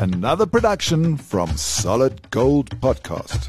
another production from Solid Gold Podcast.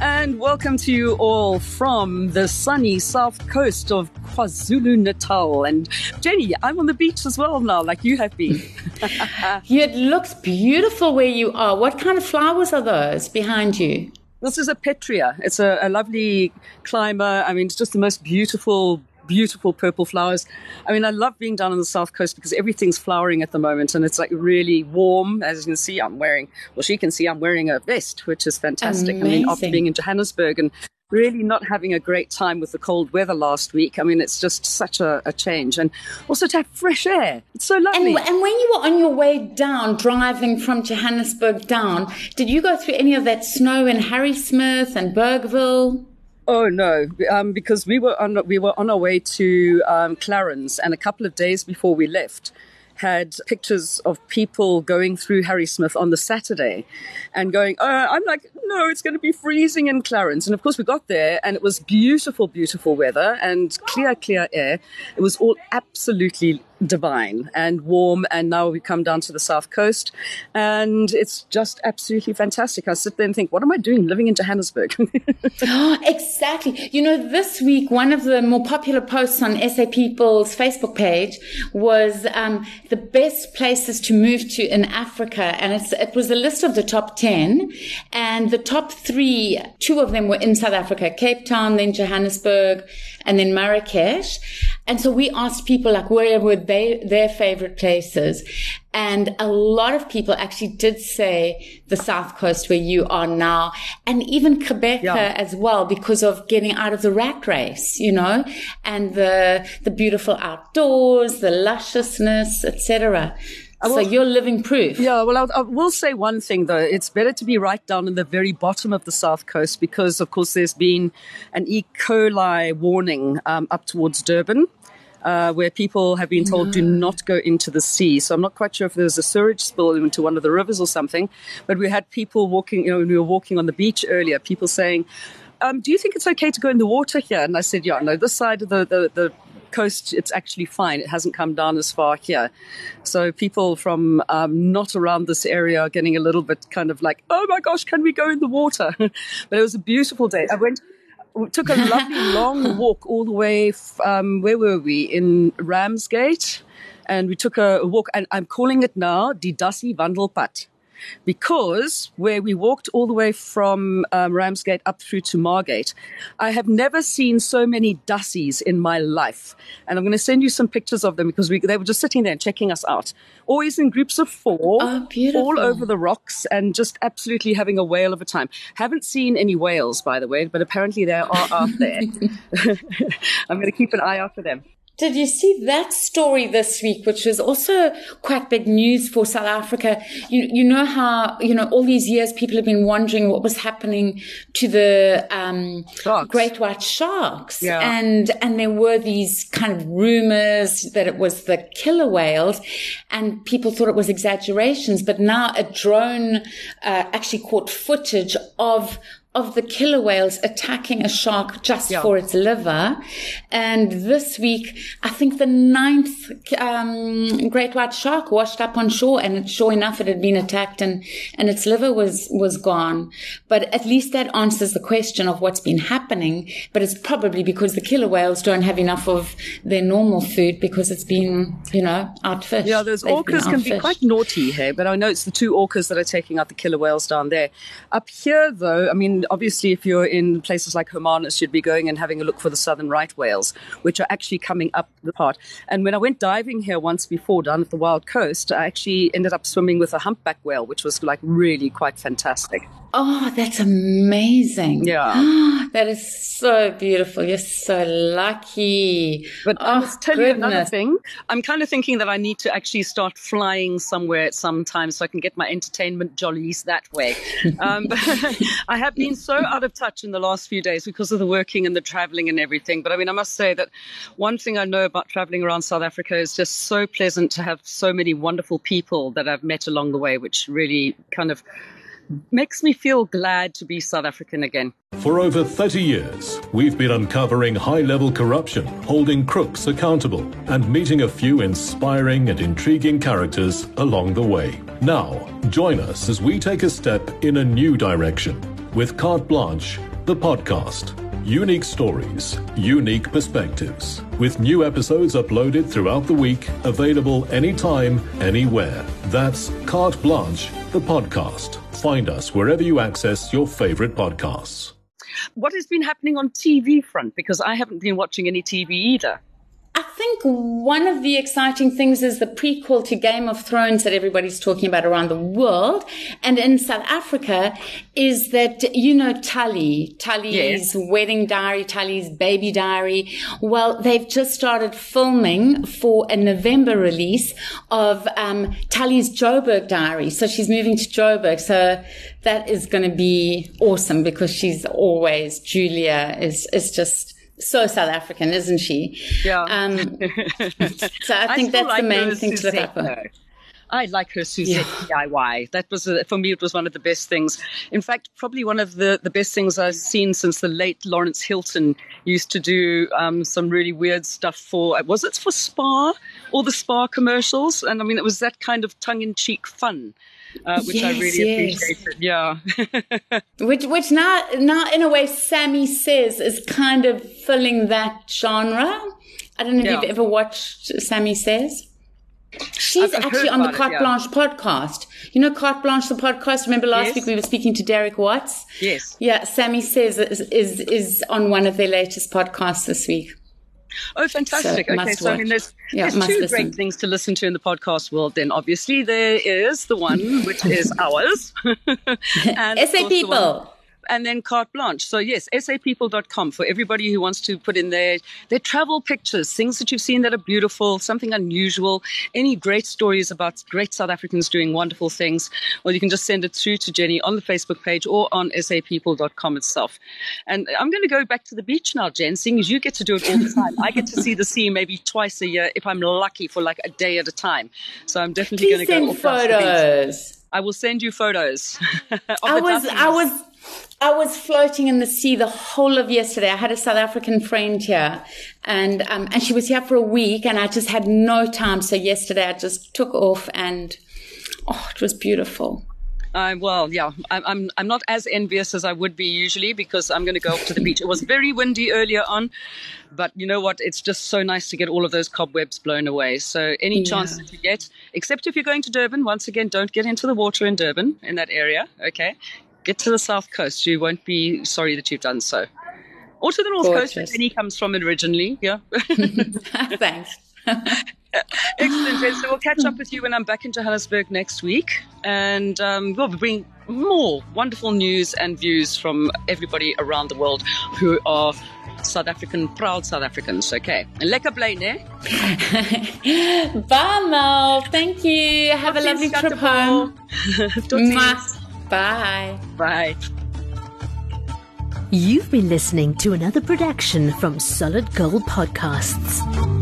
And welcome to you all from the sunny south coast of KwaZulu Natal. And Jenny, I'm on the beach as well now, like you have been. it looks beautiful where you are. What kind of flowers are those behind you? This is a petrea. It's a, a lovely climber. I mean, it's just the most beautiful beautiful purple flowers. I mean, I love being down on the south coast because everything's flowering at the moment and it's like really warm. As you can see, I'm wearing, well, she can see I'm wearing a vest, which is fantastic. Amazing. I mean, after being in Johannesburg and really not having a great time with the cold weather last week. I mean, it's just such a, a change. And also to have fresh air. It's so lovely. And, and, when you were on your way down, driving from Johannesburg down, did you go through any of that snow in Harrismith and Bergville? Oh no, um, because we were on we were on our way to um, Clarens, and a couple of days before we left, had pictures of people going through Harrismith on the Saturday, and going. Uh, I'm like, no, it's going to be freezing in Clarens. and of course we got there, and it was beautiful, beautiful weather and clear, clear air. It was all absolutely divine and warm. And now we come down to the south coast, and it's just absolutely fantastic. I sit there and think, what am I doing living in Johannesburg? oh, exactly. You know, this week, one of the more popular posts on SA People's Facebook page was um, the best places to move to in Africa. And it was a list of the top 10. And the top three, two of them were in South Africa Cape Town, then Johannesburg, and then Marrakesh. And so we asked people like where were they their favorite places, and a lot of people actually did say the south coast where you are now, and even Quebec yeah. as well because of getting out of the rat race, you know, and the the beautiful outdoors, the lusciousness, etc. So you're living proof. Yeah, well, I'll, I will say one thing though. It's better to be right down in the very bottom of the south coast because, of course, there's been an E. coli warning um, up towards Durban. Uh, where people have been told no. do not go into the sea. So I'm not quite sure if there was a sewage spill into one of the rivers or something. But we had people walking, you know, when we were walking on the beach earlier, people saying, um, do you think it's okay to go in the water here? And I said, yeah, no, this side of the, the, the coast, it's actually fine. It hasn't come down as far here. So people from um, not around this area are getting a little bit kind of like, oh my gosh, can we go in the water? but it was a beautiful day. I went, took a lovely long walk all the way. Um, where were we? In Ramsgate. And we took a walk, and I'm calling it now Die Dassie Wandelpad because where we walked all the way from um, Ramsgate up through to Margate, I have never seen so many Dassies in my life. And I'm going to send you some pictures of them because we, they were just sitting there and checking us out. Always in groups of four, oh, all over the rocks, and just absolutely having a whale of a time. Haven't seen any whales, by the way, but apparently they are out there. I'm going to keep an eye out for them. Did you see that story this week, which was also quite big news for South Africa? You, you know how, you know, all these years people have been wondering what was happening to the um, great white sharks. Yeah. And, and there were these kind of rumors that it was the killer whales and people thought it was exaggerations. But now a drone uh, actually caught footage of of the killer whales attacking a shark just yeah. for its liver. And this week, I think the ninth um, great white shark washed up on shore, and sure enough, it had been attacked, and and its liver was was gone. But at least that answers the question of what's been happening. But it's probably because the killer whales don't have enough of their normal food because it's been, you know, outfished. Yeah, those They've orcas can be quite naughty here, but I know it's the two orcas that are taking out the killer whales down there. Up here, though, I mean obviously, if you're in places like Hermanus, you'd be going and having a look for the southern right whales, which are actually coming up the part. And when I went diving here once before down at the Wild Coast, I actually ended up swimming with a humpback whale, which was like really quite fantastic. Oh, that's amazing. Yeah. that is so beautiful. You're so lucky. But oh, I must tell goodness. you another thing. I'm kind of thinking that I need to actually start flying somewhere at some time so I can get my entertainment jollies that way. um, I have been so out of touch in the last few days because of the working and the traveling and everything. But I mean, I must say that one thing I know about traveling around South Africa is just so pleasant to have so many wonderful people that I've met along the way, which really kind of makes me feel glad to be South African again. For over 30 years, we've been uncovering high level corruption, holding crooks accountable, and meeting a few inspiring and intriguing characters along the way. Now, join us as we take a step in a new direction with Carte Blanche, the podcast. Unique stories, unique perspectives. With new episodes uploaded throughout the week, available anytime, anywhere. That's Carte Blanche, the podcast. Find us wherever you access your favorite podcasts. What has been happening on TV front? Because I haven't been watching any TV either. I think one of the exciting things is the prequel to Game of Thrones that everybody's talking about around the world. And in South Africa is that, you know, Tali, Tali's yes. wedding diary, Tali's baby diary. Well, they've just started filming for a November release of, um, Tali's Joburg diary. So she's moving to Joburg. So that is going to be awesome because she's always, Julia is, is just, so South African, isn't she? Yeah. Um, so I think I that's like the main thing to look out for. I like her Suzelle yeah. DIY. That was for me. It was one of the best things. In fact, probably one of the, the best things I've seen since the late Lawrence Hilton used to do um, some really weird stuff for. Was it for Spa? All the Spa commercials, and I mean, it was that kind of tongue in cheek fun uh, which yes, I really yes. appreciated. Yeah. which, which now, now in a way, Sammy says is kind of filling that genre. I don't know if yeah. you've ever watched Sammy Says. She's I've actually on the Carte it, yeah. Blanche podcast. You know Carte Blanche, the podcast. Remember last yes. week we were speaking to Derek Watts. Yes. Yeah, Sammy says is, is is on one of their latest podcasts this week. Oh, fantastic. So okay, so I mean, there's, yeah, there's two listen. great things to listen to in the podcast world. Then, obviously, there is the one which is ours. and SA People and then carte blanche. So yes, sapeople.com for everybody who wants to put in their their travel pictures, things that you've seen that are beautiful, something unusual, any great stories about great South Africans doing wonderful things. Well, you can just send it through to Jenny on the Facebook page or on sapeople.com itself. And I'm going to go back to the beach now, Jen, seeing as you get to do it all the time. I get to see the sea maybe twice a year if I'm lucky for like a day at a time. So I'm definitely going to go. Send photos. I will send you photos. I was, I was I was floating in the sea the whole of yesterday. I had a South African friend here and, um, and she was here for a week and I just had no time. So yesterday I just took off and, oh, it was beautiful. Uh, well, yeah, I'm, I'm, I'm not as envious as I would be usually because I'm going to go up to the beach. It was very windy earlier on, but you know what? It's just so nice to get all of those cobwebs blown away. So any yeah. chance that you get, except if you're going to Durban, once again, don't get into the water in Durban in that area. Okay, get to the south coast. You won't be sorry that you've done so. Or to the north Gorgeous. coast, where Penny comes from originally. Yeah. Thanks. Excellent. So we'll catch up with you when I'm back in Johannesburg next week, and um, we'll bring more wonderful news and views from everybody around the world who are South African, proud South Africans. Okay. Lekker bly, ne? Bye, Mel. Thank you. Have Tot a lovely trip home. Bye. Bye. You've been listening to another production from Solid Gold Podcasts.